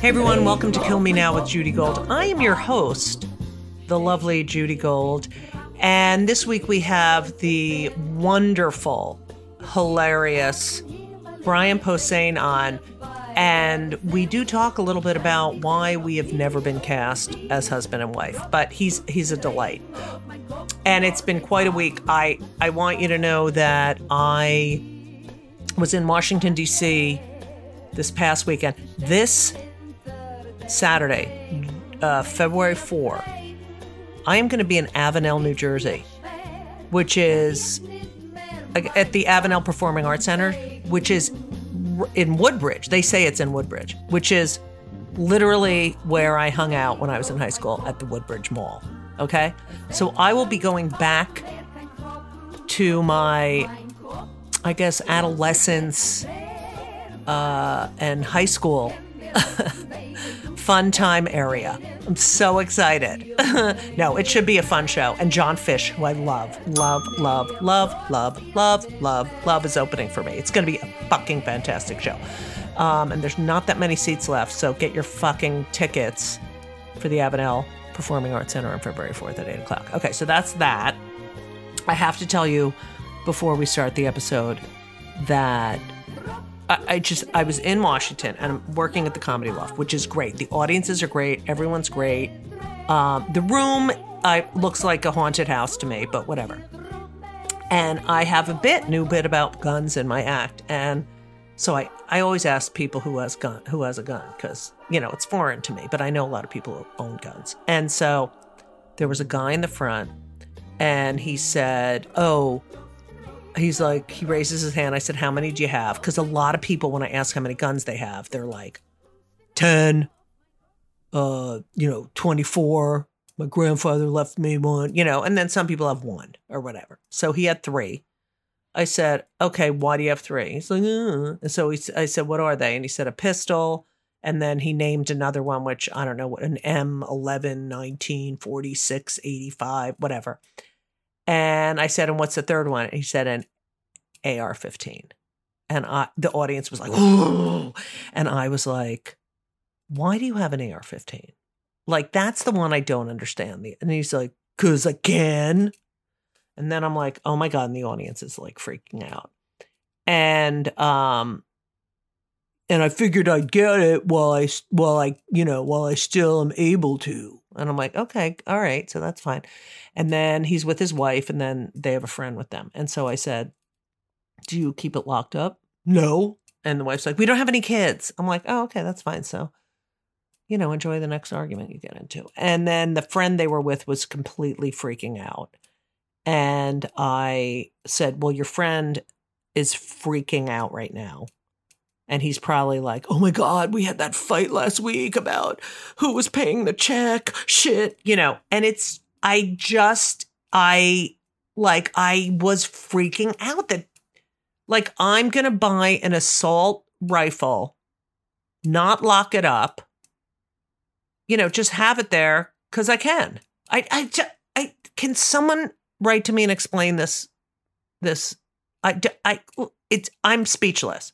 Hey everyone, welcome to Kill Me Now with Judy Gold. I am your host, the lovely Judy Gold. And this week we have the wonderful, hilarious Brian Posehn on. And we do talk a little bit about why we have never been cast as husband and wife but he's he's a delight. And it's been quite a week. I i want you to know that i was in washington d.c this past weekend. This saturday uh, february 4 i am going to be in avenel new jersey which is at the avenel performing arts center which is in Woodbridge. They say it's in Woodbridge, which is literally where I hung out when I was in high school at the Woodbridge Mall. Okay? So I will be going back to my, I guess, adolescence uh, and high school fun time area. I'm so excited. no, it should be a fun show. And Jon Fisch, who I love, love, love, love, love, love, love, love, is opening for me. It's going to be a fucking fantastic show. Um, and there's not that many seats left, so get your fucking tickets for the Avenel Performing Arts Center on February 4th at 8 o'clock. Okay, so that's that. I have to tell you before we start the episode that I, I just I was in Washington and I'm working at the Comedy Loft, which is great. The audiences are great. Everyone's great. Um, the room uh, looks like a haunted house to me, but whatever. And I have a bit new bit about guns in my act, and so I, I always ask people who has gun who has a gun because you know it's foreign to me, but I know a lot of people who own guns. And so there was a guy in the front, and he said, "Oh, he's like, he raises his hand. I said, How many do you have? Because a lot of people, when I ask how many guns they have, they're like, 10, uh, you know, 24, my grandfather left me one, you know, and then some people have one or whatever. So he had three. I said, okay, why do you have three? He's like, uh. and so he, I said, what are they? And he said, a pistol. And then he named another one, which I don't know, an M11, 19, 46, 85, whatever. And I said, and what's the third one? And he said, an AR 15. And I, the audience was like, oh, and I was like, why do you have an AR 15? Like, that's the one I don't understand. And he's like, because I can. And then I'm like, oh my God. And the audience is like freaking out. And, um, and I figured I'd get it while I, while I, you know, while I still am able to. And I'm like, okay, all right, so that's fine. And then he's with his wife, and then they have a friend with them. And so I said, do you keep it locked up? No. And the wife's like, we don't have any kids. I'm like, oh, okay, that's fine. So, you know, enjoy the next argument you get into. And then the friend they were with was completely freaking out. And I said, well, your friend is freaking out right now. And he's probably like, oh my God, we had that fight last week about who was paying the check, shit, you know. And it's, I just, I, like, I was freaking out that like, I'm going to buy an assault rifle, not lock it up, you know, just have it there because I can. I, I, I, can someone write to me and explain this? This, I, I, it's, I'm speechless.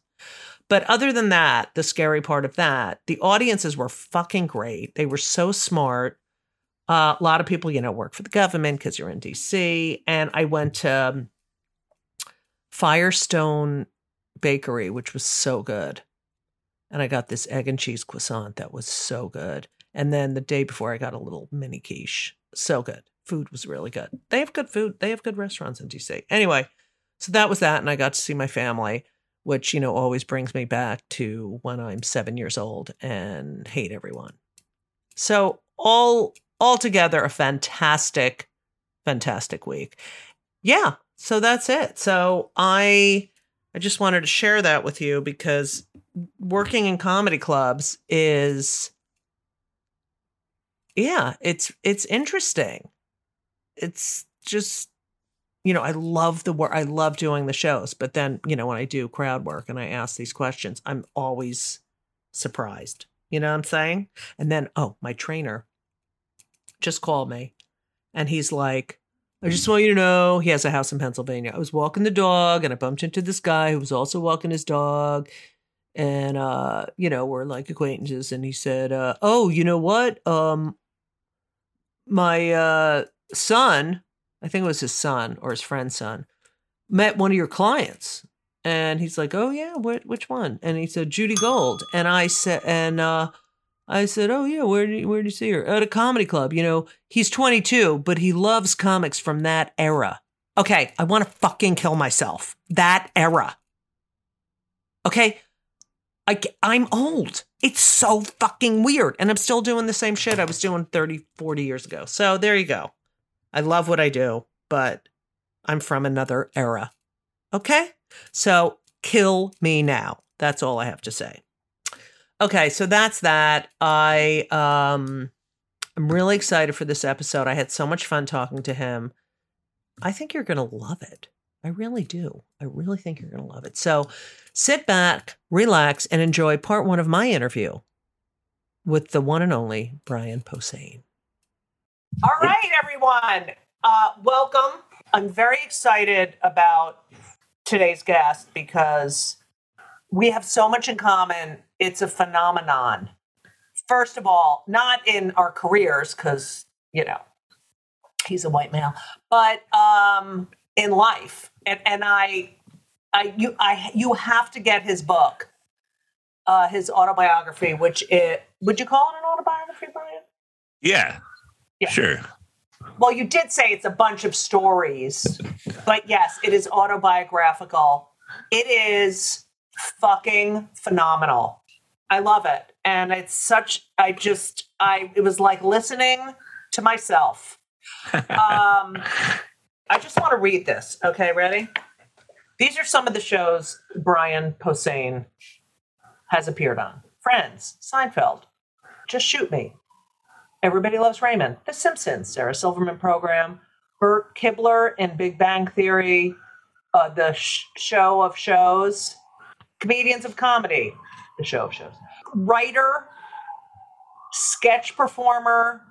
But other than that, the scary part of that, the audiences were fucking great. They were so smart. Uh, a lot of people, you know, work for the government because you're in DC. And I went to um, Firestone Bakery, which was so good. And I got this egg and cheese croissant that was so good. And then the day before, I got a little mini quiche. So good. Food was really good. They have good food. They have good restaurants in DC. Anyway, so that was that. And I got to see my family, which, you know, always brings me back to when I'm seven years old and hate everyone. So, all altogether, a fantastic, fantastic week. Yeah, so that's it. So I I just wanted to share that with you because working in comedy clubs is yeah, it's it's interesting. It's just you know, I love the work. I love doing the shows, but then, you know, when I do crowd work and I ask these questions, I'm always surprised. You know what I'm saying? And then, oh, my trainer just called me and he's like, I just want you to know he has a house in Pennsylvania. I was walking the dog and I bumped into this guy who was also walking his dog. And uh, you know, we're like acquaintances, and he said, uh, Oh, you know what? Um my uh son, I think it was his son or his friend's son, met one of your clients. And he's like, Oh yeah, what which one? And he said, Judy Gold. And I said and uh I said, "Oh yeah, where did you, where did you see her at a comedy club?" You know, he's 22, but he loves comics from that era. Okay, I want to fucking kill myself. That era. Okay, I I'm old. It's so fucking weird, and I'm still doing the same shit I was doing 30, 40 years ago. So there you go. I love what I do, but I'm from another era. Okay, so kill me now. That's all I have to say. Okay, so that's that. I um I'm really excited for this episode. I had so much fun talking to him. I think you're going to love it. I really do. I really think you're going to love it. So sit back, relax, and enjoy part one of my interview with the one and only Brian Posehn. All right, everyone. Uh, welcome. I'm very excited about today's guest because we have so much in common it's a phenomenon. First of all, not in our careers, because, you know, he's a white male, but um, in life. And, and I, I, you, I, you have to get his book, uh, his autobiography, which it, would you call it an autobiography, Brian? Yeah, yeah. sure. Well, you did say it's a bunch of stories, but yes, it is autobiographical. It is fucking phenomenal. I love it. And it's such, I just, I, it was like listening to myself. um, I just want to read this. Okay, ready? These are some of the shows Brian Posehn has appeared on Friends, Seinfeld, Just Shoot Me, Everybody Loves Raymond, The Simpsons, Sarah Silverman program, Bert Kibbler in Big Bang Theory, uh, the sh- show of shows, Comedians of Comedy, the show of shows, writer, sketch performer,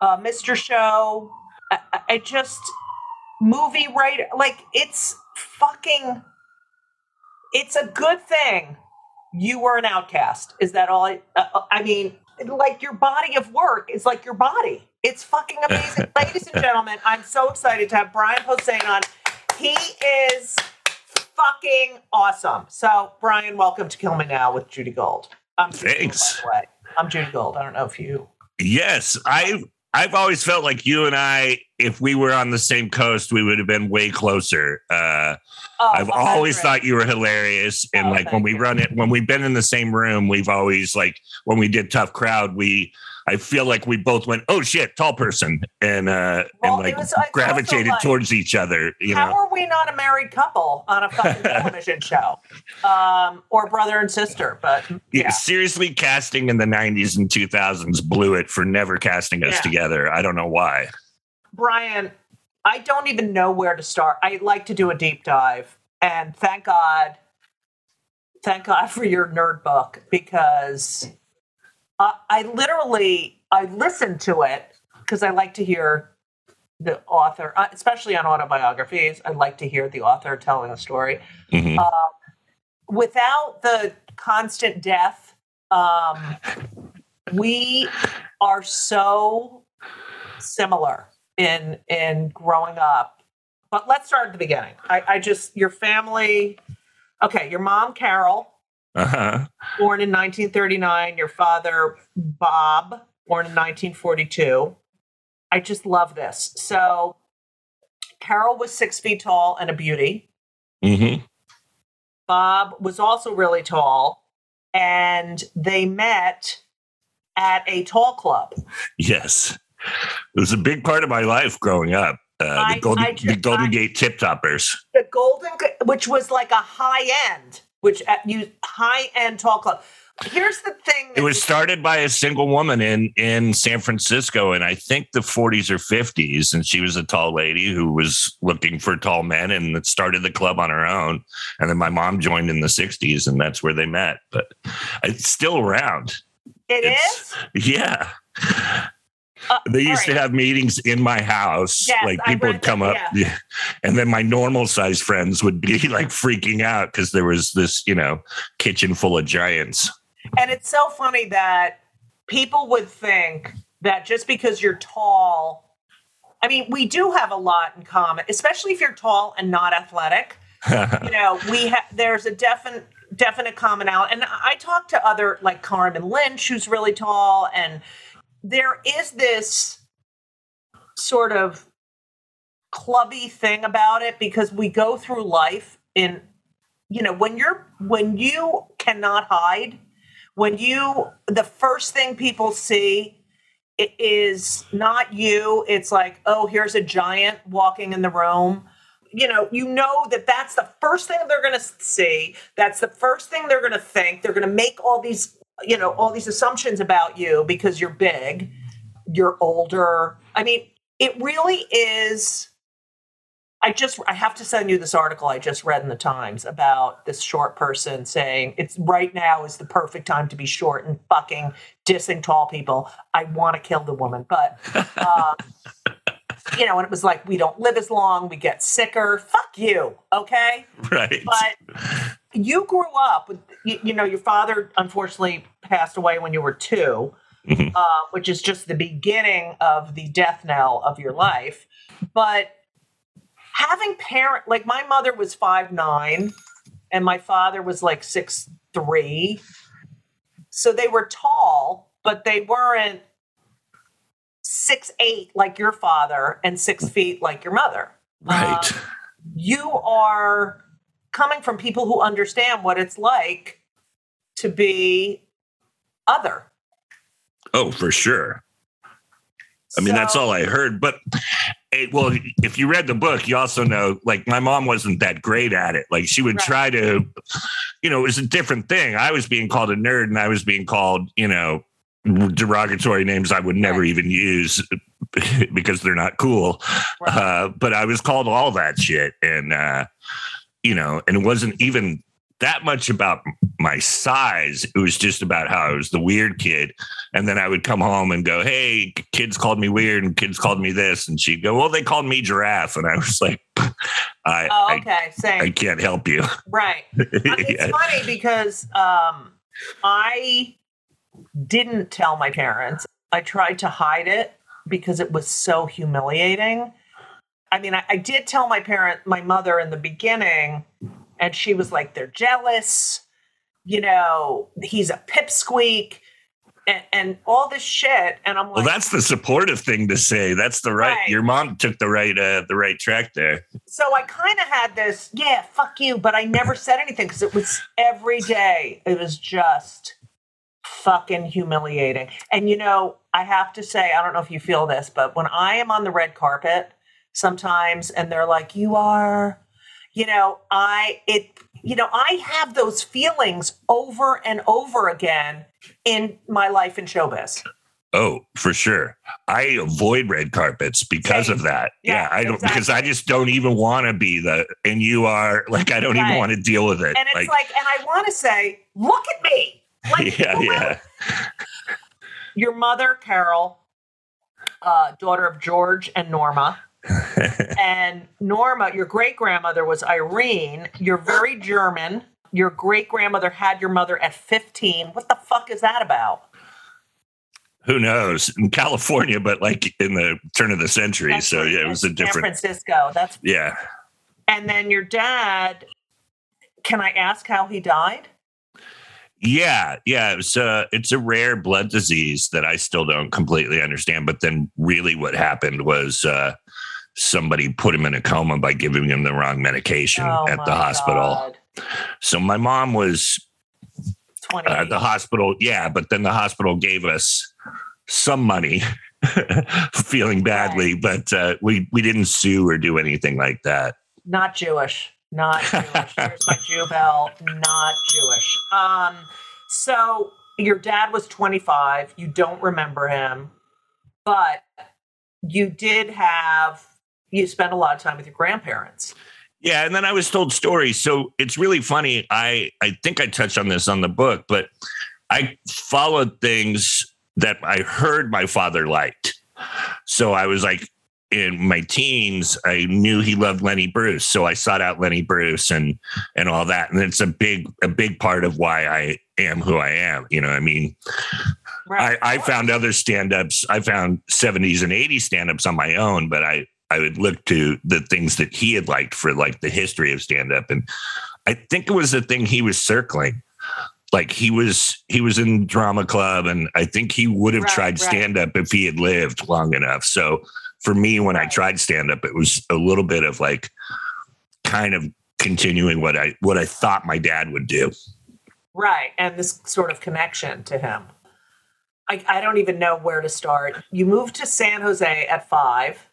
uh, Mr. Show. I, I- just movie writer. Like it's fucking. It's a good thing you were an outcast. Is that all? I, uh, I mean, like your body of work is like your body. It's fucking amazing, ladies and gentlemen. I'm so excited to have Brian Posehn on. He is fucking awesome. So, Brian, welcome to Kill Me Now with Judy Gold. I'm Judy Thanks. way. I'm Judy Gold. I don't know if you. Yes, I I've always felt like you and I, if we were on the same coast, we would have been way closer. Uh, Oh, I've always 100. thought you were hilarious, and Oh, like when we you. run it, when we've been in the same room, we've always like when we did Tough Crowd, we I feel like we both went, oh shit, tall person, and uh Well, and like was- gravitated like- towards each other. You How know, are we not a married couple on a fucking television show? Um, or brother and sister, but Yeah, yeah. seriously, casting in the '90s and 2000s blew it for never casting us Yeah. together. I don't know why. Brian, I don't even know where to start. I like to do a deep dive, and thank God, thank God for your nerd book because I, I literally I listened to it because I like to hear the author, uh, especially on autobiographies. I like to hear the author telling a story. Mhm. without the constant death, um, we are so similar in in growing up. But let's start at the beginning. I, I just your family. Okay, your mom Carol, Uh-huh. born in 1939. Your father Bob, born in 1942. I just love this. So, Carol was six feet tall and a beauty. hmm Bob was also really tall, and they met at a tall club. Yes. It was a big part of my life growing up. Uh, I- the Golden, I ju- the Golden I- Gate Tip Toppers. The Golden, which was like a high end, which at you high end tall club. Here's the thing. It was started by a single woman in in San Francisco, in I think the 40s or 50s, and she was a tall lady who was looking for tall men, and started the club on her own. And then my mom joined in the 60s, and that's where they met. But it's still around. It it's- is. Yeah. Uh, They used all to have meetings in my house. Yes, like people would come that, up, yeah. and then my normal size friends would be like freaking out because there was this, you know, kitchen full of giants. And it's so funny that people would think that just because you're tall, I mean, we do have a lot in common, especially if you're tall and not athletic. you know, we have there's a definite definite commonality. And I talk to other like Carmen Lynch, who's really tall, and there is this sort of clubby thing about it because we go through life in you know when you're when you cannot hide when you the first thing people see is not you. It's like oh here's a giant walking in the room. You know you know that that's the first thing they're going to see. That's the first thing they're going to think. They're going to make all these you know all these assumptions about you because you're big you're older i mean it really is I just I have to send you this article I just read in the Times about this short person saying it's right now is the perfect time to be short and fucking dissing tall people. I want to kill the woman, but um, you know, and it was like we don't live as long, we get sicker. Fuck you, okay? right. But you grew up with you, you know your father unfortunately passed away when you were 2 Mhm. uh, which is just the beginning of the death knell of your life. But having parent like my mother was five nine and my father was like six three so they were tall but they weren't six eight like your father and six mm. feet like your mother right. Um, you are coming from people who understand what it's like to be other oh, for sure. I mean, that's all I heard. But it, well, if you read the book, you also know like my mom wasn't that great at it. Like she would Right. try to, you know, it was a different thing. I was being called a nerd and I was being called, you know, derogatory names I would never Right. even use because they're not cool. Right. Uh, but I was called all that shit. And, uh, you know, and it wasn't even that much about my size. It was just about how I was the weird kid. And then I would come home and go, Hey, kids called me weird and kids called me this. And she'd go, Well, they called me giraffe. And I was like, I, oh, okay. I, I can't help you. right. I mean, it's Yeah. funny because um, I didn't tell my parents. I tried to hide it because it was so humiliating. I mean, I, I did tell my parent, my mother in the beginning, and she was like, they're jealous. You know, he's a pipsqueak and, and all this shit. And I'm like, Well, that's the supportive thing to say. That's the right. Right. Your mom took the right, uh, the right track there. so I kind of had this, yeah, fuck you, but I never said anything because it was every day. It was just fucking humiliating. And you know, I have to say, I don't know if you feel this, but when I am on the red carpet sometimes and they're like, you are, you know, I, it, you know, I have those feelings over and over again in my life in showbiz. Oh, for sure. I avoid red carpets because Same. of that. Yeah, Yeah, I don't because I just don't even want to be the and you are like I don't even want to deal with it. And it's like, and I want to say, look at me. Like, yeah, yeah. your mother, Carol, uh, daughter of George and Norma. and Norma, your great grandmother was Irene. You're very German. Your great grandmother had your mother at 15. What the fuck is that about? Who knows? In California, but like in the turn of the century. so yeah, it was a different San different Francisco. That's yeah. and then your dad. Can I ask how he died? Yeah, yeah. It's a it's a rare blood disease that I still don't completely understand. But then, really, what happened was uh, somebody put him in a coma by giving him the wrong medication Oh at the hospital. God. So my mom was 20. uh, the hospital. Yeah, but then the hospital gave us some money, feeling badly, but uh, we we didn't sue or do anything like that. not Jewish. Not Jewish. Here's my Jew bell. Not Jewish. Um, so your dad was 25. You don't remember him, but you did have you spent a lot of time with your grandparents. Yeah, and then I was told stories. So it's really funny. I I think I touched on this on the book, but I followed things that I heard my father liked. So I was like in my teens, I knew he loved Lenny Bruce, so I sought out Lenny Bruce and and all that. And it's a big a big part of why I am who I am. You know, I mean, I, I found other stand-ups. I found 70s and 80s stand-ups on my own, but I I would look to the things that he had liked for like the history of stand-up. And I think it was the thing he was circling. Like he was he was in drama club and I think he would have Right, tried right. stand-up if he had lived long enough. So for me, when I tried stand-up, it was a little bit of like kind of continuing what I what I thought my dad would do. Right. And this sort of connection to him. I, I don't even know where to start. You moved to San Jose at five.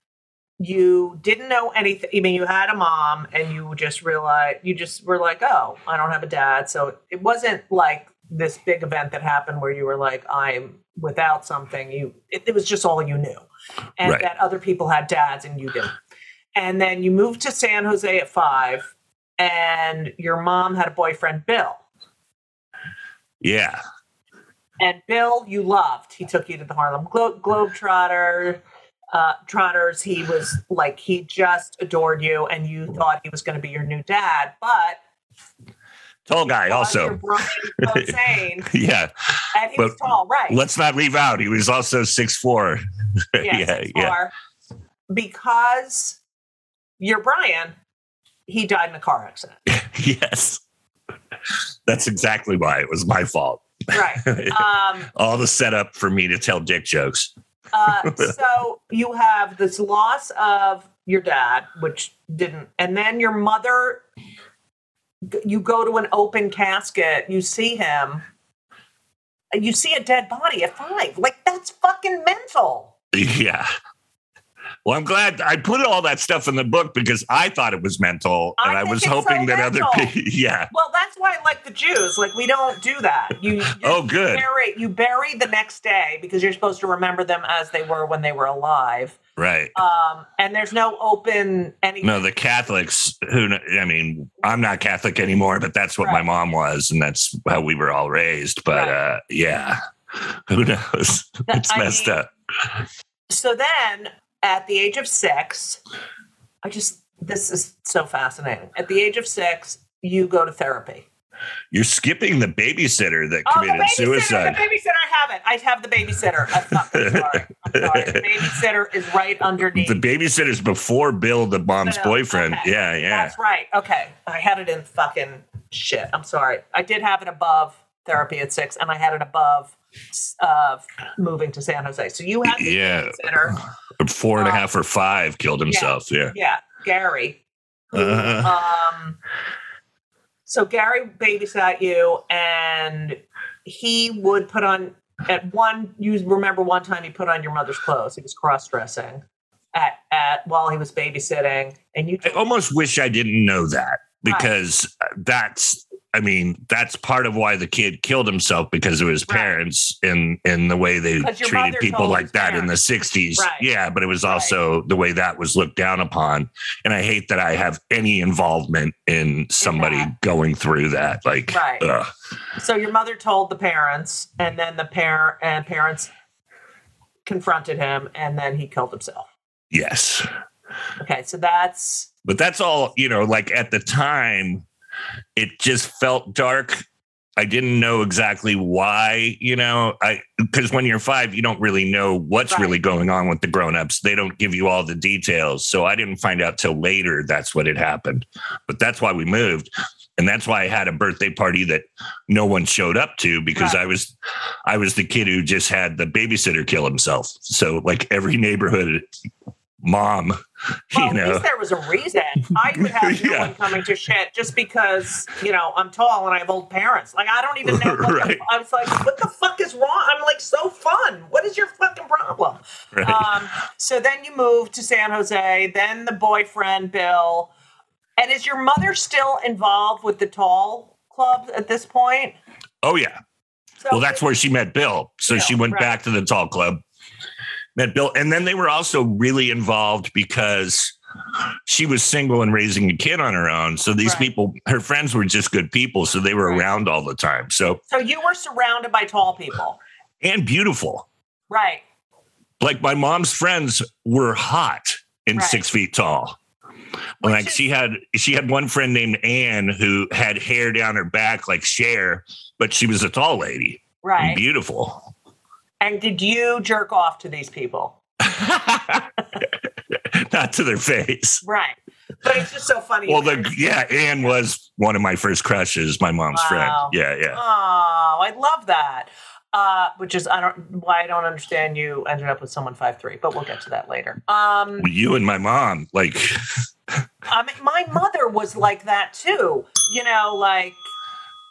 You didn't know anything. I mean, you had a mom and you just realized, you just were like, oh, I don't have a dad. So it wasn't like this big event that happened where you were like, I'm without something. You, it, it was just all you knew. And Right. that other people had dads and you didn't. And then you moved to San Jose at five and your mom had a boyfriend, Bill. Yeah. And Bill, you loved. He took you to the Harlem Glo- Globetrotter, uh, Trotters. He was like he just adored you, and you thought he was going to be your new dad. But Tall guy also. Posehn, Yeah. and he was tall, right? Let's not leave out. He was also six four. yeah, yeah, yeah. Because you're Brian, he died in a car accident. yes. That's exactly why it was my fault. Right. Um, All the setup for me to tell dick jokes. uh, so you have this loss of your dad, which didn't, and then your mother. You go to an open casket. You see him. You see a dead body at five. Like that's fucking mental. Yeah. Well, I'm glad I put all that stuff in the book because I thought it was mental, I and I was hoping so that other people, yeah. Well, that's why I like the Jews. Like we don't do that. You, you Oh, good. bury you bury the next day because you're supposed to remember them as they were when they were alive. Right. Um, and there's no open any. No, the Catholics who, I mean, I'm not Catholic anymore, but that's what my mom was, and that's how we were all raised. But Right. uh, yeah, who knows? It's I messed mean- up. So then, at the age of six, I just this is so fascinating. At the age of six, you go to therapy. You're skipping the babysitter that Oh, the committed babysitter! suicide. The babysitter, I have it. I have the babysitter. I'm, sorry. I'm sorry. The babysitter is right underneath. The babysitter's before Bill, the mom's Bill, boyfriend. okay. Yeah, yeah. That's right. Okay. I had it in fucking shit. I'm sorry. I did have it above therapy at six, and I had it above uh, moving to San Jose. So you had the Yeah. Four and a Uh, half or five killed himself. Yeah. Yeah, Gary. who, Uh-huh. Um, so Gary babysat you, and he would put on at one. You remember one time he put on your mother's clothes. He was cross dressing at at while he was babysitting, and you. I almost wish I didn't know that because that's I mean, that's part of why the kid killed himself because of his Right. parents and and the way they treated people like that in the 60s. Right. Yeah, but it was also the way that was looked down upon. And I hate that I have any involvement in somebody going through that. Like, Right. ugh. So your mother told the parents, and then the parent and parents confronted him, and then he killed himself. yes. Okay, so that's But that's all, you know, like at the time, it just felt dark. I didn't know exactly why, you know, I because when you're five, you don't really know what's Right. really going on with the grown-ups. They don't give you all the details. So I didn't find out till later that's what had happened. But that's why we moved. And that's why I had a birthday party that no one showed up to because Right. I was I was the kid who just had the babysitter kill himself. So like every neighborhood mom, well, you at know. least there was a reason. I would have no Yeah. one coming to shit just because you know I'm tall and I have old parents. Like I don't even know. What Right. the, I was like, what the fuck is wrong? I'm like so fun. What is your fucking problem? Right. Um, so then you moved to San Jose. Then the boyfriend Bill, and is your mother still involved with the tall club at this point? oh yeah. So Well, that's where she met Bill. So Bill, she went right. back to the tall club, met Bill. And then they were also really involved because she was single and raising a kid on her own. So these Right. people, her friends were just good people. So they were Right. around all the time. So, So you were surrounded by tall people, and beautiful. right? Like my mom's friends were hot and Right. six feet tall. Which like is- she had she had one friend named Anne who had hair down her back like Cher, but she was a tall lady. Right. Beautiful. And did you jerk off to these people? Not to their face. Right. But it's just so funny. Well, the yeah, Anne was one of my first crushes, my mom's friend. Yeah, yeah. Oh, I love that. Uh, which is I don't why I don't understand you ended up with someone five three, but we'll get to that later. Um, You and my mom, like, I mean, my mother was like that too. You know, like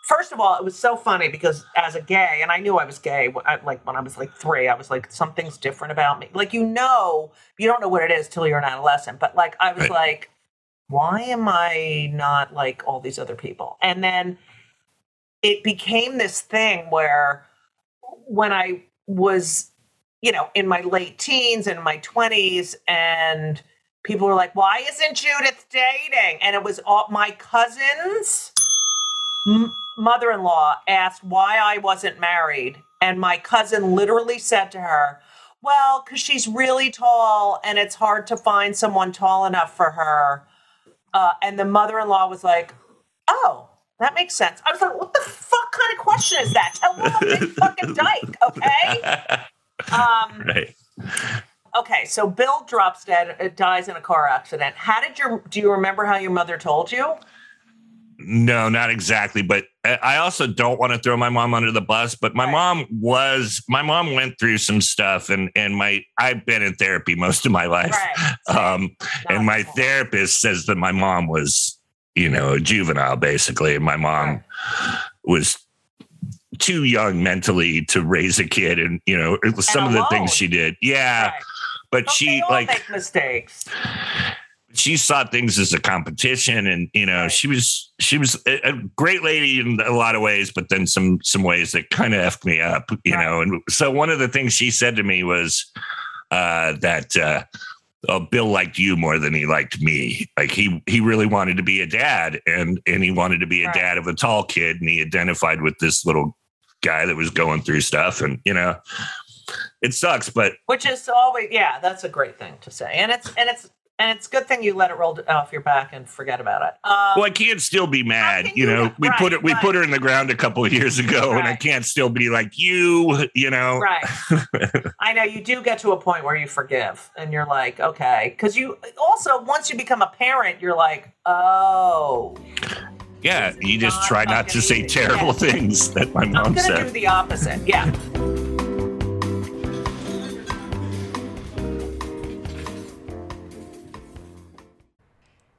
first of all, it was so funny because as a gay, and I knew I was gay. I- Like when I was like three, I was like something's different about me. Like you know, you don't know what it is till you're an adolescent. But like I was Right. like, why am I not like all these other people? And then it became this thing where when I was, you know, in my late teens and my 20s, and people were like, why isn't Judith dating? And it was all my cousins' m- mother in law asked why I wasn't married. And my cousin literally said to her, well, because she's really tall and it's hard to find someone tall enough for her. Uh, and the mother in law was like, oh, that makes sense. I was like, what the fuck kind of question is that? Tell me a big fucking dyke, okay? Um, right. okay, so Bill drops dead, uh, dies in a car accident. How did your, do you remember how your mother told you? No, not exactly. But I also don't want to throw my mom under the bus. But my Right. mom was my mom went through some stuff, and and my I've been in therapy most of my life. Right. Um, and my Not- therapist says that my mom was, you know, a juvenile basically. And my mom was too young mentally to raise a kid, and you know, it was some of the things she did. Yeah. Right. but Don't she like make mistakes. She saw things as a competition and you know she was she was a, a great lady in a lot of ways but then some some ways that kind of effed me up you Right. know and so one of the things she said to me was uh that uh oh, Bill liked you more than he liked me. Like he he really wanted to be a dad, and and he wanted to be a Right. dad of a tall kid, and he identified with this little guy that was going through stuff, and you know, it sucks, but Which is always yeah, that's a great thing to say. And it's and it's and it's a good thing you let it roll off your back and forget about it. Um, Well, I can't still be mad. You know, we put it we right. put her in the ground a couple of years ago, and I can't still be like you. You know, Right. I know you do get to a point where you forgive and you're like, okay. Because you also, once you become a parent, you're like, oh, yeah. You just try not to say terrible Yeah. things that my mom I'm to do said. the opposite. Yeah.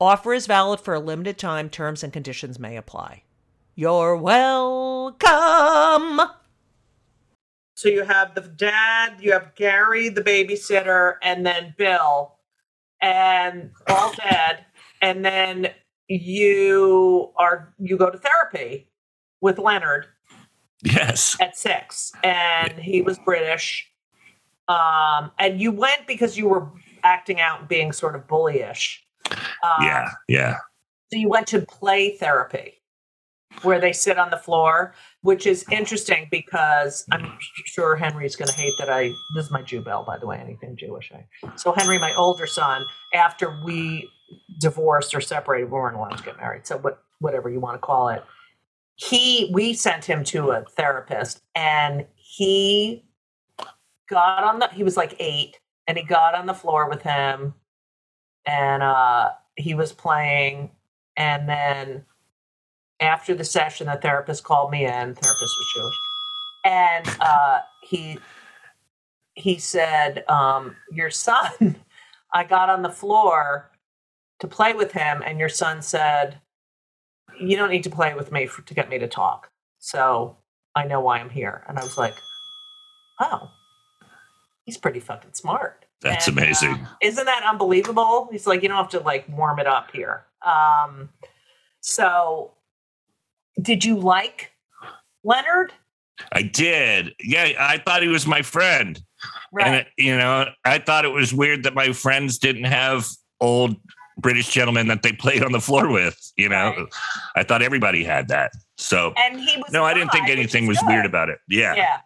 Offer is valid for a limited time. Terms and conditions may apply. You're welcome. So you have the dad, you have Gary, the babysitter, and then Bill, and all dead. And then you are you go to therapy with Leonard Yes. at six, and he was British. Um, and you went because you were acting out and being sort of bullyish. Um, Yeah. Yeah. So you went to play therapy, where they sit on the floor, which is interesting because I'm sure Henry's going to hate that I. This is my Jew bell, by the way. Anything Jewish. I, so Henry, my older son, after we divorced or separated, we weren't allowed to get married. So what, whatever you want to call it, he we sent him to a therapist, and he got on the. He was like eight, and he got on the floor with him and uh, he was playing. And then after the session, the therapist called me in. Therapist was Jewish, and uh, he he said, um, "Your son." I got on the floor to play with him, and your son said, "You don't need to play with me for, to get me to talk." So I know why I'm here, and I was like, "Oh, he's pretty fucking smart." That's And, uh, amazing. isn't that unbelievable? He's like, you don't have to like warm it up here. Um, so did you like Leonard? I did. Yeah, I thought he was my friend. Right. And, you know, I thought it was weird that my friends didn't have old British gentlemen that they played on the floor with. You know, Right. I thought everybody had that. So And he was no, I didn't think anything was good. weird about it. Yeah. Yeah.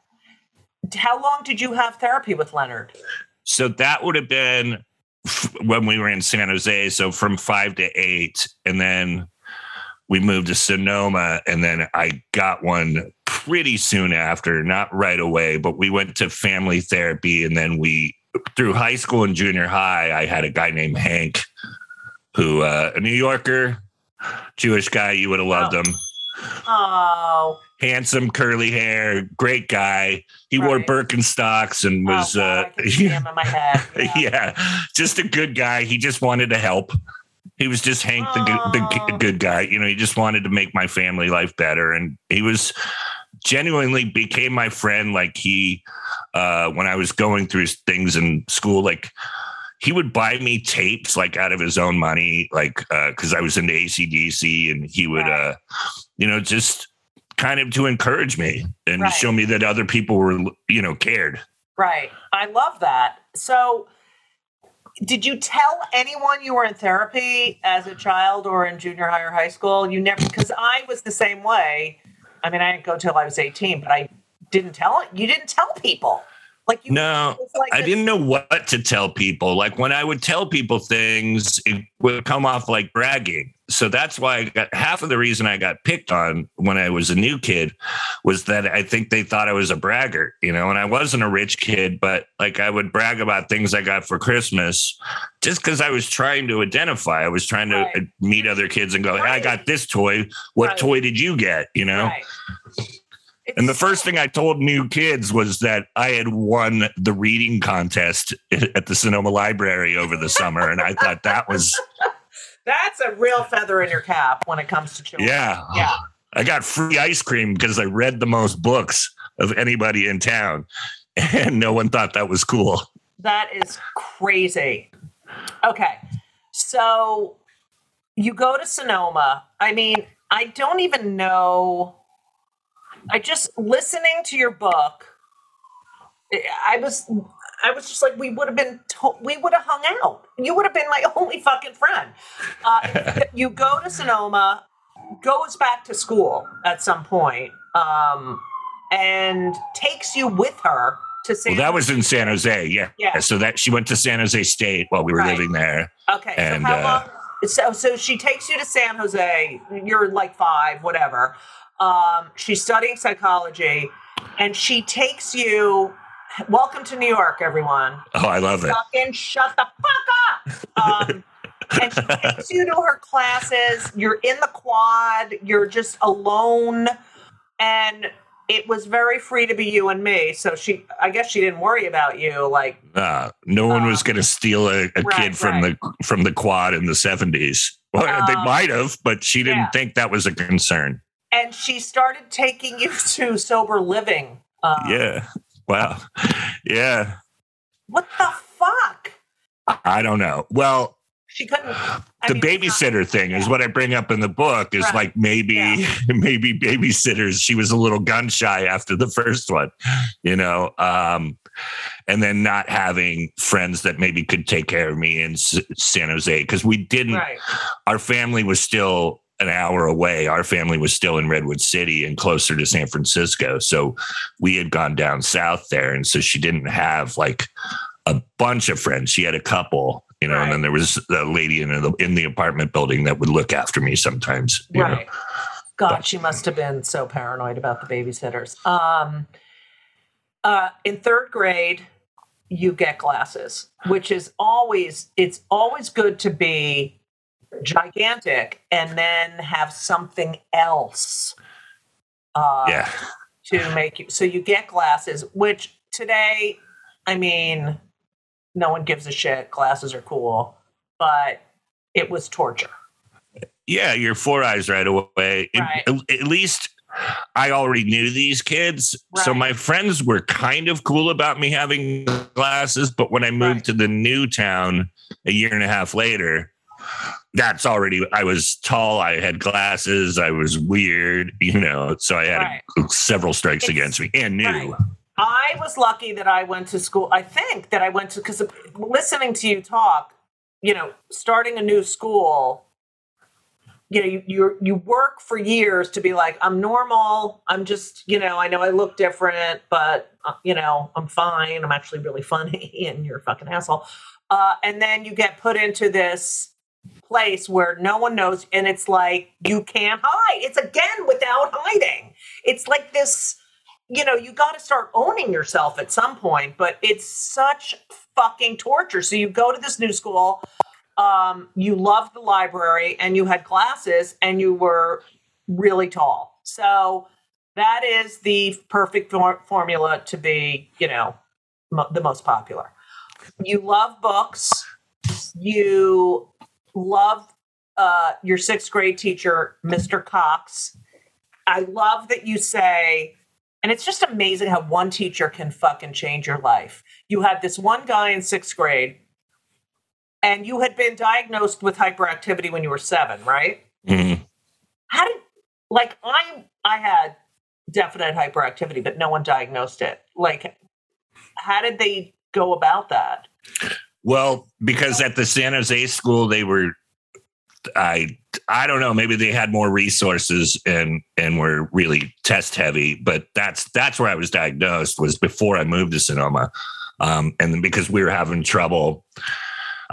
How long did you have therapy with Leonard? So that would have been when we were in San Jose. So from five to eight, and then we moved to Sonoma, and then I got one pretty soon after, not right away, but we went to family therapy, and then we through high school and junior high, I had a guy named Hank, who uh, a New Yorker, Jewish guy. You would have loved Oh. him. Oh, Handsome, curly hair, great guy. He wore Birkenstocks and was oh God, uh, I can see him in my head. Yeah. yeah, just a good guy. He just wanted to help. He was just Hank, the good, the good guy. You know, he just wanted to make my family life better, and he was genuinely became my friend. Like he, uh, when I was going through things in school, like he would buy me tapes like out of his own money, like because I was into ACDC, and he would, Right. uh, you know, just kind of to encourage me and Right. show me that other people were, you know, cared. Right. I love that. So, did you tell anyone you were in therapy as a child or in junior high or high school? You never, because I was the same way. I mean, I didn't go till I was 18, but I didn't tell it. You didn't tell people. Like, you, No, like I didn't know what to tell people. Like when I would tell people things, it would come off like bragging. So that's why I got half of the reason I got picked on when I was a new kid was that I think they thought I was a bragger, you know, and I wasn't a rich kid, but like I would brag about things I got for Christmas just because I was trying to identify. I was trying to Right. Uh, meet other kids and go, hey, I got this toy. What Right. toy did you get? You know? Right. And the first thing I told new kids was that I had won the reading contest at the Sonoma Library over the summer. And I thought that was, that's a real feather in your cap when it comes to children. yeah. Yeah. I got free ice cream because I read the most books of anybody in town. And no one thought that was cool. That is crazy. Okay. So you go to Sonoma. I mean, I don't even know. I just listening to your book. I was I was just like we would have been to- we would have hung out. You would have been my only fucking friend. Uh, you go to Sonoma, goes back to school at some point, um, and takes you with her to San. Well, that was in San Jose. Yeah. Yeah. So that she went to San Jose State while we were Right. living there. Okay, And, so how uh, long? So, so she takes you to San Jose. You're like five, whatever. Um, she's studying psychology, and she takes you. Welcome to New York, everyone. Oh, I love it. Fucking shut the fuck up. Um, and she takes you to her classes. You're in the quad. You're just alone, and it was very free to be you and me. So she, I guess, she didn't worry about you. Like, Uh, no one was Um, going to steal a, a right, kid from the from the quad in the seventies. Well, they Um, might have, but she didn't yeah. think that was a concern. and she started taking you to sober living. Um, yeah. Wow. Yeah. What the fuck? I don't know. Well, She couldn't. I the mean, it's not- babysitter thing is what I bring up in the book is Right. like maybe Yeah. maybe babysitters she was a little gun shy after the first one, you know. Um and then not having friends that maybe could take care of me in S- San Jose because we didn't Right. our family was still an hour away. Our family was still in Redwood City and closer to San Francisco. So we had gone down south there. And so she didn't have like a bunch of friends. She had a couple, you know, Right. and then there was a lady in the in the apartment building that would look after me sometimes. you know. Right. God, she must have been so paranoid about the babysitters. Um, uh, in third grade, you get glasses, which is always it's always good to be gigantic and then have something else. Uh, Yeah. to make you so you get glasses which today i mean no one gives a shit glasses are cool but it was torture Yeah, your four eyes right away. Right. at least I already knew these kids. So my friends were kind of cool about me having glasses. But when I moved Right. to the new town a year and a half later, that's already, I was tall. I had glasses. I was weird, you know. So I had Right. several strikes It's- against me and new. Right. i was lucky that i went to school i think that i went to because listening to you talk you know, starting a new school, you know, you you you work for years to be like, I'm normal. I'm just, you know, I know I look different, but uh, you know, I'm fine. I'm actually really funny, and you're a fucking asshole. Uh, and then you get put into this place where no one knows, and it's like you can't hide. It's again without hiding. It's like this. You know, you got to start owning yourself at some point, but it's such fucking torture. So you go to this new school um, you loved the library and you had glasses and you were really tall. So that is the perfect for- formula to be, you know, the most popular. You love books. You love uh, your sixth grade teacher, Mr. Cox. I love that you say, and it's just amazing how one teacher can fucking change your life. You had this one guy in sixth grade and you had been diagnosed with hyperactivity when you were seven, right? Mhm. How did like I I had definite hyperactivity, but no one diagnosed it. Like, how did they go about that? Well, because at the San Jose school they were I I don't know, maybe they had more resources and and were really test heavy, but that's that's where I was diagnosed was before I moved to Sonoma. Um, and then because we were having trouble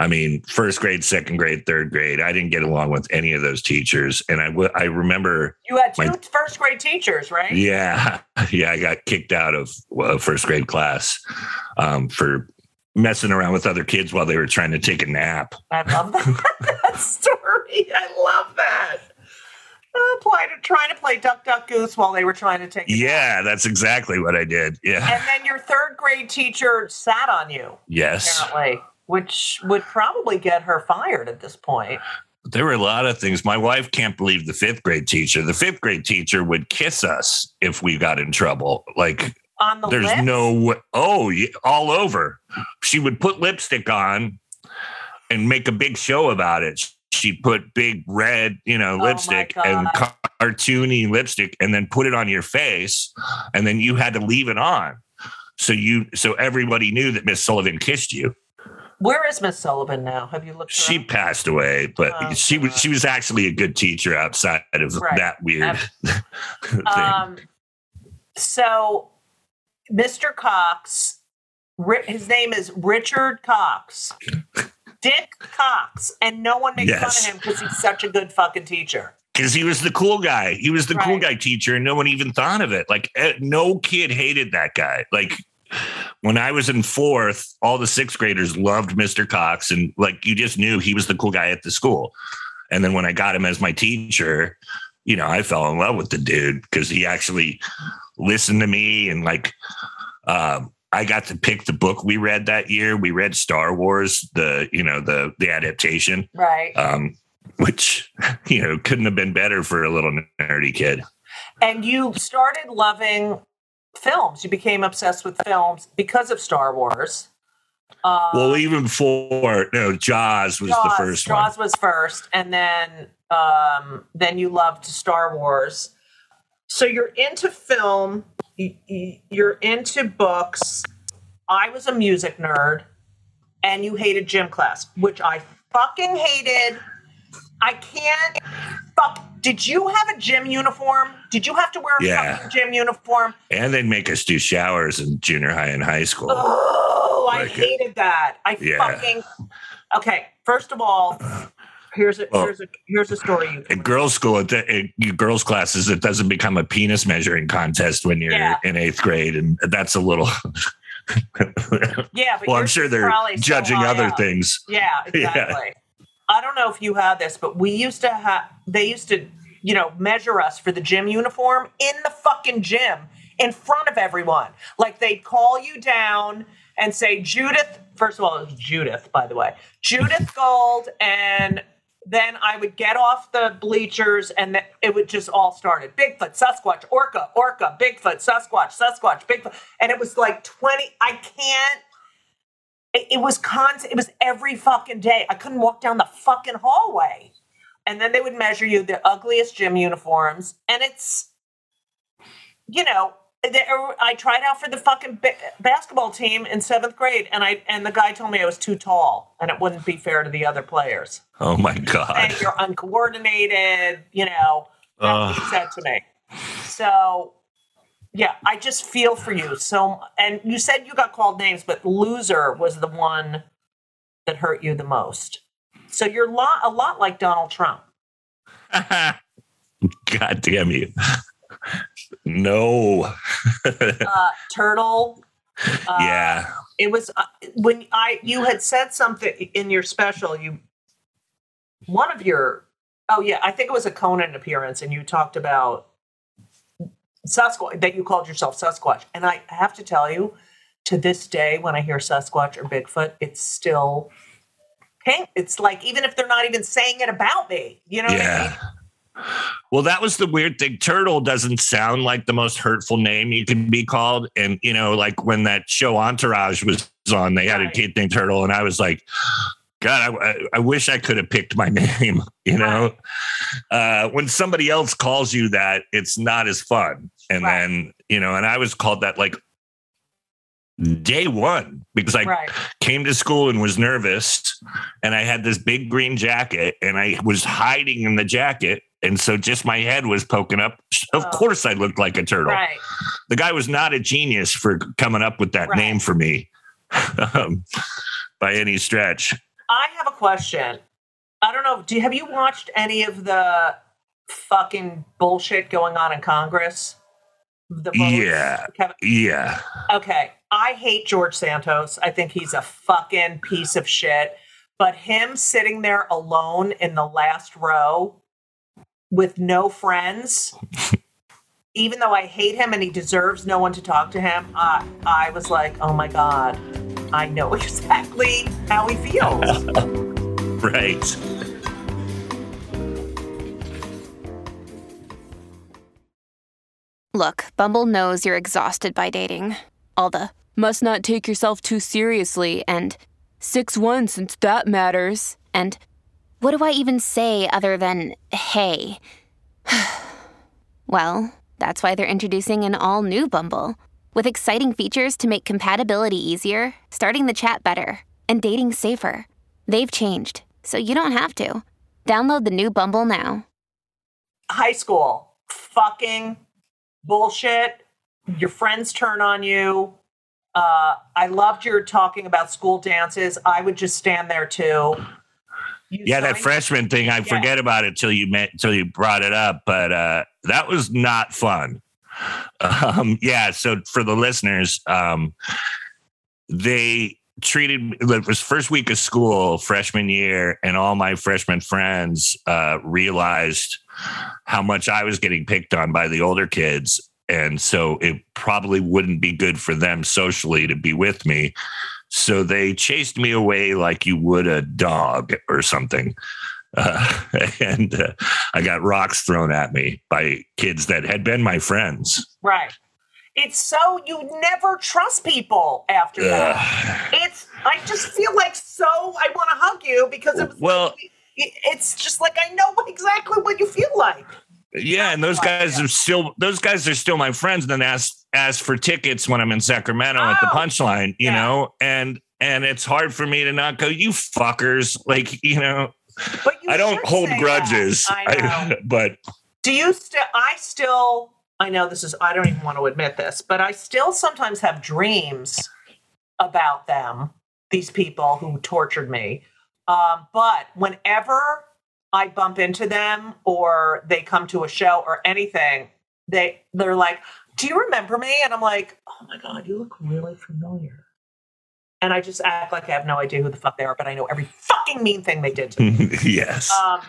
I mean, first grade, second grade, third grade, I didn't get along with any of those teachers. And I, w- I remember, You had two My- first grade teachers, right? yeah, yeah, I got kicked out of first grade class um, for messing around with other kids while they were trying to take a nap. I love that, that story. I love that. Uh, play, trying to play duck, duck, goose while they were trying to take. a nap. Yeah, that's exactly what I did. Yeah. And then your third grade teacher sat on you, Yes. apparently, which would probably get her fired at this point. There were a lot of things. My wife can't believe the fifth grade teacher. The fifth grade teacher would kiss us if we got in trouble. Like, On the there's lips? no oh all over she would put lipstick on and make a big show about it she'd put big red you know Oh lipstick and cartoony lipstick and then put it on your face and then you had to leave it on so you so everybody knew that miss sullivan kissed you Where is Miss Sullivan now? Have you looked? her she up? passed away but Oh, she was she was actually a good teacher outside of Right. that weird thing. Um, so, Mr. Cox, his name is Richard Cox, Dick Cox, and no one makes Yes. fun of him because he's such a good fucking teacher. because he was the cool guy. He was the cool guy teacher, and no one even thought of it. Like no kid hated that guy. Like when I was in fourth, all the sixth graders loved Mr. Cox, and like you just knew he was the cool guy at the school. And then when I got him as my teacher, you know, I fell in love with the dude because he actually listened to me and like. Um, I got to pick the book we read that year. We read Star Wars, the you know the the adaptation Right. um, which you know couldn't have been better for a little nerdy kid. and you started loving films. You became obsessed with films because of Star Wars. Um, well, even before no, Jaws was the first Jaws one. was first, and then um, then you loved Star Wars. So you're into film. You're into books. I was a music nerd, and you hated gym class, which I fucking hated. I can't. Fuck. Did you have a gym uniform? Did you have to wear a Yeah. fucking gym uniform? And they'd make us do showers in junior high and high school. Oh, I Like it. hated that. I Yeah. fucking. Okay, first of all, here's a Well, here's a here's a story you in girls' school, at the, in girls' classes, it doesn't become a penis measuring contest when you're Yeah. in eighth grade, and that's a little. Yeah, but well, I'm sure they're probably so judging other up. things. Yeah, Yeah. exactly. I don't know if you had this, but we used to have. They used to, you know, measure us for the gym uniform in the fucking gym in front of everyone. Like they'd call you down and say Judith. First of all, it was Judith, by the way. Judith Gold, and then I would get off the bleachers, and it would just all started Bigfoot, Sasquatch, Orca, Orca, Bigfoot, Sasquatch, Sasquatch, Bigfoot, and it was like twenty. I can't it, it was constant. It was every fucking day. I couldn't walk down the fucking hallway. And then they would measure you the ugliest gym uniforms. And it's, you know, I tried out for the fucking ba- basketball team in seventh grade, and I and the guy told me I was too tall, and it wouldn't be fair to the other players. Oh my god. And you're uncoordinated, you know. What he said to me. So, yeah, I just feel for you. So, and you said you got called names, but loser was the one that hurt you the most. So you're lot, a lot like Donald Trump. God damn you. No. Uh, Turtle. Uh, yeah. it was uh, when I you had said something in your special. You one of your oh yeah, I think it was a Conan appearance, and you talked about Sasquatch that you called yourself Sasquatch, and I have to tell you, to this day, when I hear Sasquatch or Bigfoot, it's still pink. It's like even if they're not even saying it about me, you know what I mean? Well, that was the weird thing. Turtle doesn't sound like the most hurtful name you can be called. And, you know, like when that show Entourage was on, they had a kid named Turtle. And I was like, God, I, I- wish I could have picked my name. You know, uh, when somebody else calls you that, it's not as fun. And Right. then, you know, and I was called that like day one because I Right. came to school and was nervous and I had this big green jacket and I was hiding in the jacket and so just my head was poking up of Oh. course I looked like a turtle Right. the guy was not a genius for coming up with that Right. name for me um, by any stretch I have a question. I don't know. Do have you watched any of the fucking bullshit going on in Congress? The votes? Yeah. Kevin- yeah Okay. I hate George Santos. I think he's a fucking piece of shit. But him sitting there alone in the last row with no friends, even though I hate him and he deserves no one to talk to him, I, I was like, oh my God, I know exactly how he feels. right Look, Bumble knows you're exhausted by dating. All the must not take yourself too seriously and 6 1 since that matters. And what do I even say other than hey? well, that's why they're introducing an all new Bumble with exciting features to make compatibility easier, starting the chat better, and dating safer. They've changed, so you don't have to. Download the new Bumble now. high school fucking bullshit your friends turn on you uh, i loved your talking about school dances i would just stand there too You yeah that freshman thing i forget about it till you met till you brought it up but uh that was not fun. Um yeah so for the listeners um they treated it was first week of school freshman year and all my freshman friends uh realized how much i was getting picked on by the older kids and so it probably wouldn't be good for them socially to be with me so they chased me away like you would a dog or something. Uh, and uh, I got rocks thrown at me by kids that had been my friends. right it's so you never trust people after that Ugh. it's i just feel like so i want to hug you because it was Well- it- it's just like i know exactly what you feel like yeah, and those guys are still those guys are still my friends. And then ask ask for tickets when I'm in Sacramento at the Oh, punchline, you yeah. know, and and it's hard for me to not go, you fuckers. Like, you know, but you I don't hold grudges. i know but Do you still? I still. I know this is. I don't even want to admit this, but I still sometimes have dreams about them. These people who tortured me. Um, but whenever I bump into them or they come to a show or anything, they they're like, "Do you remember me?" And I'm like, "Oh my god, you look really familiar." And I just act like I have no idea who the fuck they are, but I know every fucking mean thing they did to me. yes. Um,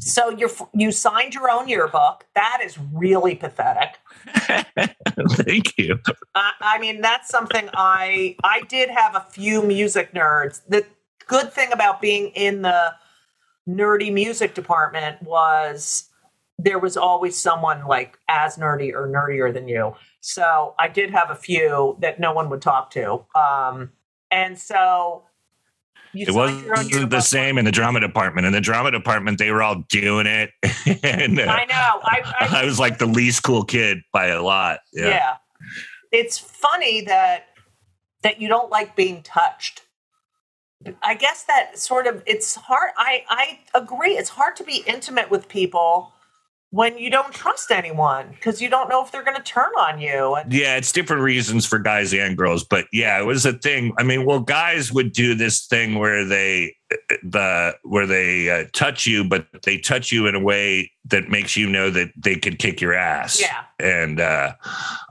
so you you signed your own yearbook. That is really pathetic. Thank you. I, I mean, that's something I I did have a few music nerds. The good thing about being in the nerdy music department was there was always someone like as nerdy or nerdier than you. So I did have a few that no one would talk to. Um, and so you It signed your own wasn't the same in the drama department. In the drama department, they were all doing it. and uh, I know. I, I I was like the least cool kid by a lot. Yeah. Yeah. it's funny that that you don't like being touched. I guess that sort of it's hard. I I agree. It's hard to be intimate with people when you don't trust anyone because you don't know if they're going to turn on you. And Yeah, it's different reasons for guys and girls, but yeah, it was a thing. I mean, well, guys would do this thing where they the where they uh, touch you, but they touch you in a way that makes you know that they could kick your ass. Yeah. and uh,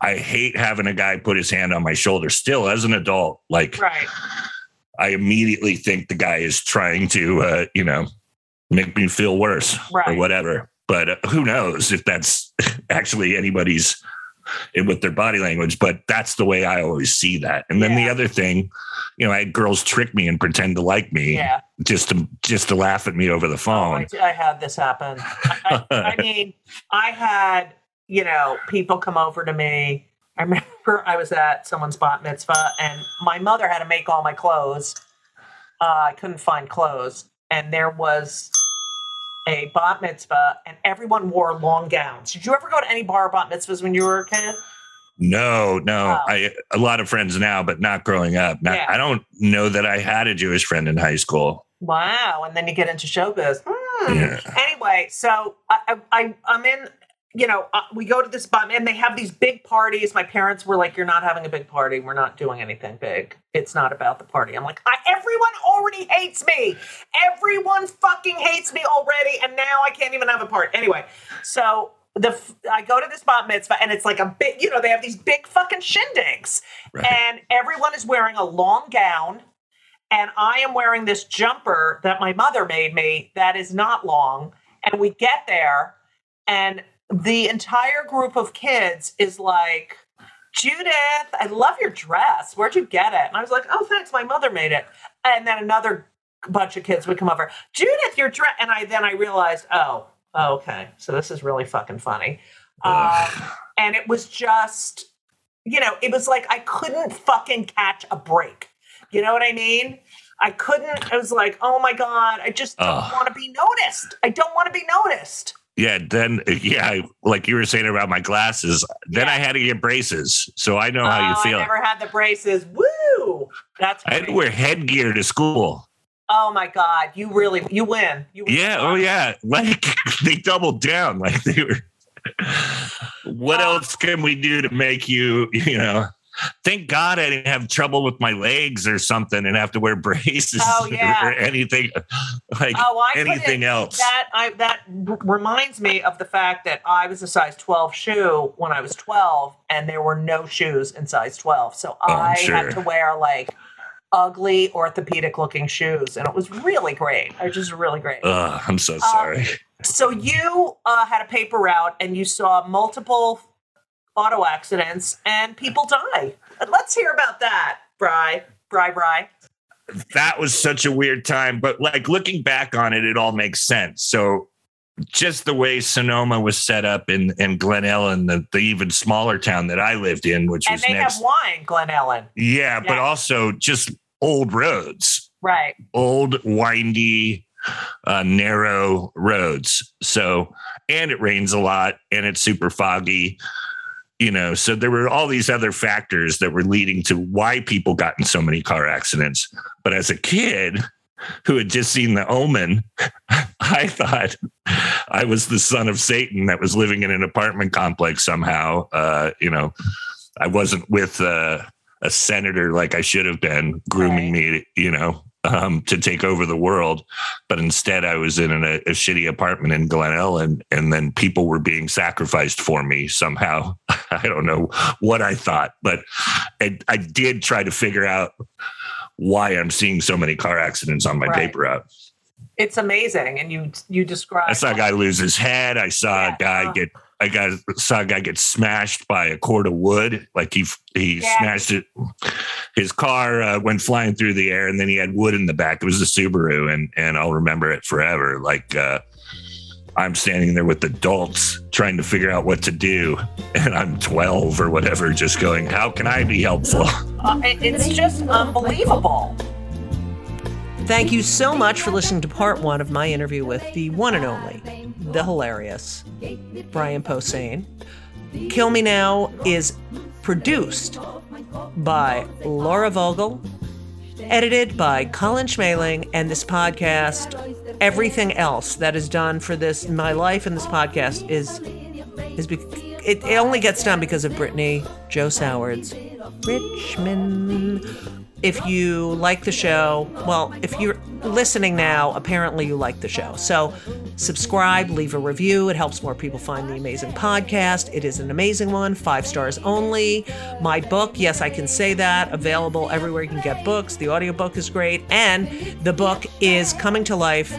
I hate having a guy put his hand on my shoulder. Still, as an adult, like right, I immediately think the guy is trying to, uh, you know, make me feel worse or whatever. But uh, who knows if that's actually anybody's with their body language? But that's the way I always see that. And then the other thing, you know, I had girls trick me and pretend to like me yeah. just to just to laugh at me over the Oh, phone. I, I had this happen. I, I, I mean, I had you know people come over to me. I remember I was at someone's bat mitzvah, and my mother had to make all my clothes. Uh, I couldn't find clothes, and there was a bat mitzvah, and everyone wore long gowns. Did you ever go to any bar bat mitzvahs when you were a kid? No, no. Oh. I a lot of friends now, but not growing up. Not, Yeah. I don't know that I had a Jewish friend in high school. Wow. And then you get into showbiz. Hmm. Yeah. Anyway, so I, I, I, I'm in, you know, uh, we go to this bar and they have these big parties. My parents were like, You're not having a big party. We're not doing anything big. It's not about the party. I'm like, I, Everyone already hates me. Everyone fucking hates me already. And now I can't even have a party. Anyway, so. The f- I go to this bat mitzvah and it's like a big, you know, they have these big fucking shindigs, Right. and everyone is wearing a long gown, and I am wearing this jumper that my mother made me that is not long. And we get there, and the entire group of kids is like, Judith, I love your dress. Where'd you get it? And I was like, oh, thanks. My mother made it. And then another bunch of kids would come over, Judith, your dress. And I then I realized, oh, oh, okay. So this is really fucking funny. Um, and it was just, you know, it was like I couldn't fucking catch a break. You know what I mean? I couldn't. I was like, oh my God, I just don't want to be noticed. I don't want to be noticed. Yeah, then yeah, like you were saying about my glasses, then Yeah. I had to get braces. So I know how you Oh, feel. I never had the braces. Woo! That's I had to wear headgear to school. Oh my God, you really you win. You win. Yeah, oh yeah. Like they doubled down. Like they were what Uh, else can we do to make you, you know? Thank God I didn't have trouble with my legs or something and have to wear braces Oh, yeah. or anything like Oh, I anything else. That I that reminds me of the fact that I was a size 12 shoe when I was 12, and there were no shoes in size 12. So Oh, I'm sure. had to wear like ugly orthopedic looking shoes, and it was really great. It was just really great. Ugh, I'm Um, so sorry. So you uh, had a paper route, and you saw multiple auto accidents, and people die. Let's hear about that, Bry. Bry, Bry. that was such a weird time. But like looking back on it, it all makes sense. So just the way Sonoma was set up in, in Glen Ellen, the, the even smaller town that I lived in, which And was they next. have wine, Glen Ellen. yeah, but also just old roads, Right. old, windy, uh, narrow roads. So, and it rains a lot and it's super foggy. You know, so there were all these other factors that were leading to why people got in so many car accidents. But as a kid who had just seen the omen, I thought I was the son of Satan that was living in an apartment complex somehow. Uh, you know, I wasn't with uh, a senator like I should have been, grooming me, you know, um, to take over the world. But instead, I was in a, a shitty apartment in Glen Ellen, and then people were being sacrificed for me somehow. I don't know what I thought, but I, I did try to figure out why I'm seeing so many car accidents on my Right. paper route. It's amazing, and you you describe. I saw a guy lose his head. I saw Yeah. a guy get. I got saw a guy get smashed by a cord of wood. Like he he Yeah. smashed it. His car uh, went flying through the air, and then he had wood in the back. It was a Subaru, and and I'll remember it forever. Like uh, I'm standing there with adults trying to figure out what to do, and I'm 12 or whatever, just going, "How can I be helpful?" Uh, it's just unbelievable. Thank you so much for listening to part one of my interview with the one and only, the hilarious Brian Posehn. Kill Me Now is produced by Laura Vogel, edited by Colin Schmaling, and this podcast, everything else that is done for this, my life and this podcast is is be, it, it only gets done because of Brittany Joe Sowards, Richmond. If you like the show, well, if you're listening now, apparently you like the show. So subscribe, leave a review. It helps more people find the amazing podcast. It is an amazing one, five stars only. My book, yes, I can say that, available everywhere you can get books. The audiobook is great. And the book is coming to life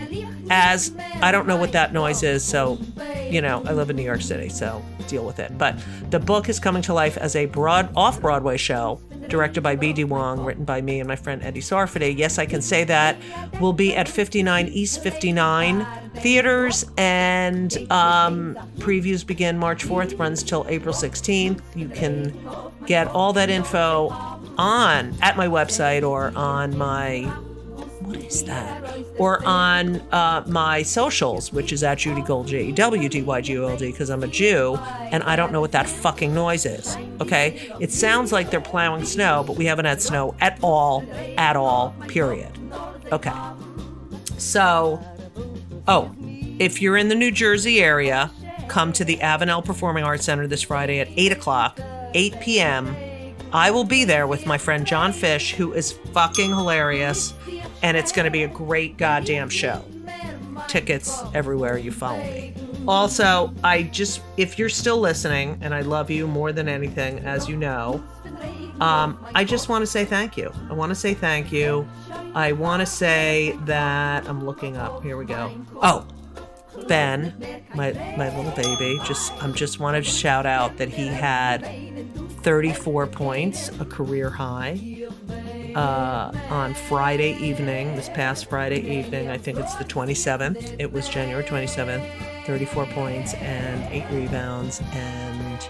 as I don't know what that noise is. So, you know, I live in New York City, so deal with it. But the book is coming to life as a broad off Broadway show directed by B.D. Wong, written by me and my friend Eddie Sarfaty. Yes, I can say that. We'll be at 59 East 59 theaters, and um, previews begin March 4th, runs till April 16th. You can get all that info on at my website or on my is that? Or on uh, my socials, which is at Judy Gold, J E W D Y G O L D, because I'm a Jew and I don't know what that fucking noise is. Okay? It sounds like they're plowing snow, but we haven't had snow at all, at all, period. Okay. So, oh, if you're in the New Jersey area, come to the Avenel Performing Arts Center this Friday at 8 o'clock, 8 p.m. I will be there with my friend Jon Fisch, who is fucking hilarious, and it's going to be a great goddamn show. Tickets everywhere you follow me. Also, I just, if you're still listening, and I love you more than anything, as you know, um, I just want to say thank you. I want to say thank you. I want to say that I'm looking up. Here we go. Oh, Ben, my my little baby, just I'm just want to shout out that he had 34 points, a career high, uh, on Friday evening. This past Friday evening, I think it's the 27th. It was January 27th. 34 points and eight rebounds, and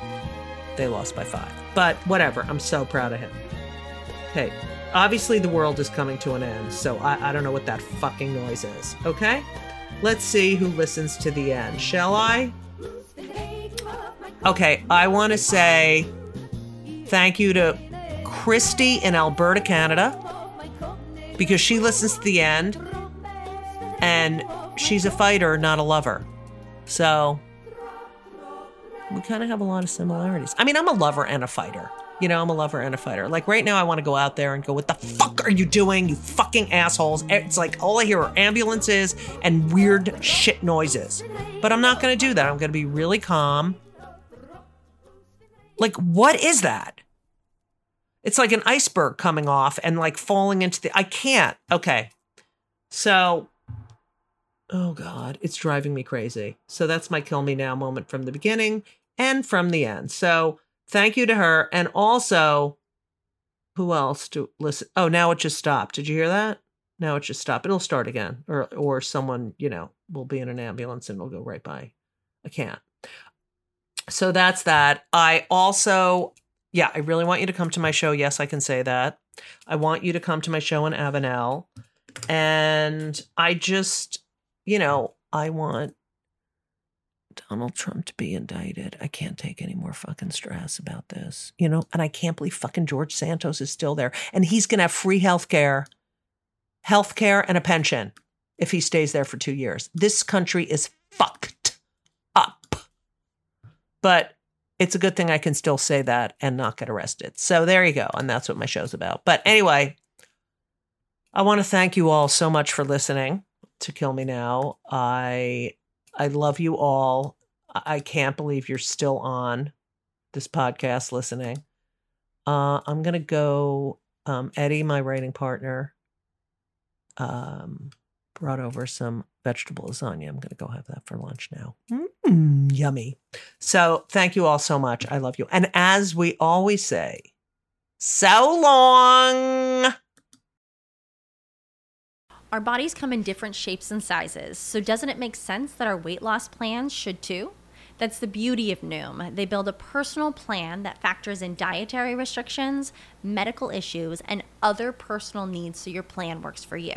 they lost by five. But whatever, I'm so proud of him. Hey, obviously the world is coming to an end, so I, I don't know what that fucking noise is, okay? Let's see who listens to the end. Shall I? Okay, I want to say thank you to Christy in Alberta, Canada, because she listens to the end and she's a fighter, not a lover. So we kind of have a lot of similarities. I mean, I'm a lover and a fighter. You know, I'm a lover and a fighter. Like right now, I want to go out there and go, What the fuck are you doing, you fucking assholes? It's like all I hear are ambulances and weird shit noises. But I'm not going to do that. I'm going to be really calm. Like, what is that? It's like an iceberg coming off and like falling into the. I can't. Okay. So, oh God, it's driving me crazy. So that's my kill me now moment from the beginning and from the end. So, thank you to her. And also, who else to listen? Oh, now it just stopped. Did you hear that? Now it just stopped. It'll start again, or or someone you know will be in an ambulance and it'll go right by. I can't. So that's that. I also, yeah, I really want you to come to my show. Yes, I can say that. I want you to come to my show in Avenel, and I just, you know, I want Donald Trump to be indicted. I can't take any more fucking stress about this, you know? And I can't believe fucking George Santos is still there. And he's going to have free health care, health care, and a pension if he stays there for two years. This country is fucked up. But it's a good thing I can still say that and not get arrested. So there you go. And that's what my show's about. But anyway, I want to thank you all so much for listening to Kill Me Now. I I love you all. I can't believe you're still on this podcast listening. Uh, I'm gonna go. Um, Eddie, my writing partner, um, brought over some vegetable lasagna. I'm gonna go have that for lunch now. Mm, yummy. So thank you all so much. I love you. And as we always say, so long. Our bodies come in different shapes and sizes, so doesn't it make sense that our weight loss plans should too? That's the beauty of Noom. They build a personal plan that factors in dietary restrictions, medical issues, and other personal needs so your plan works for you.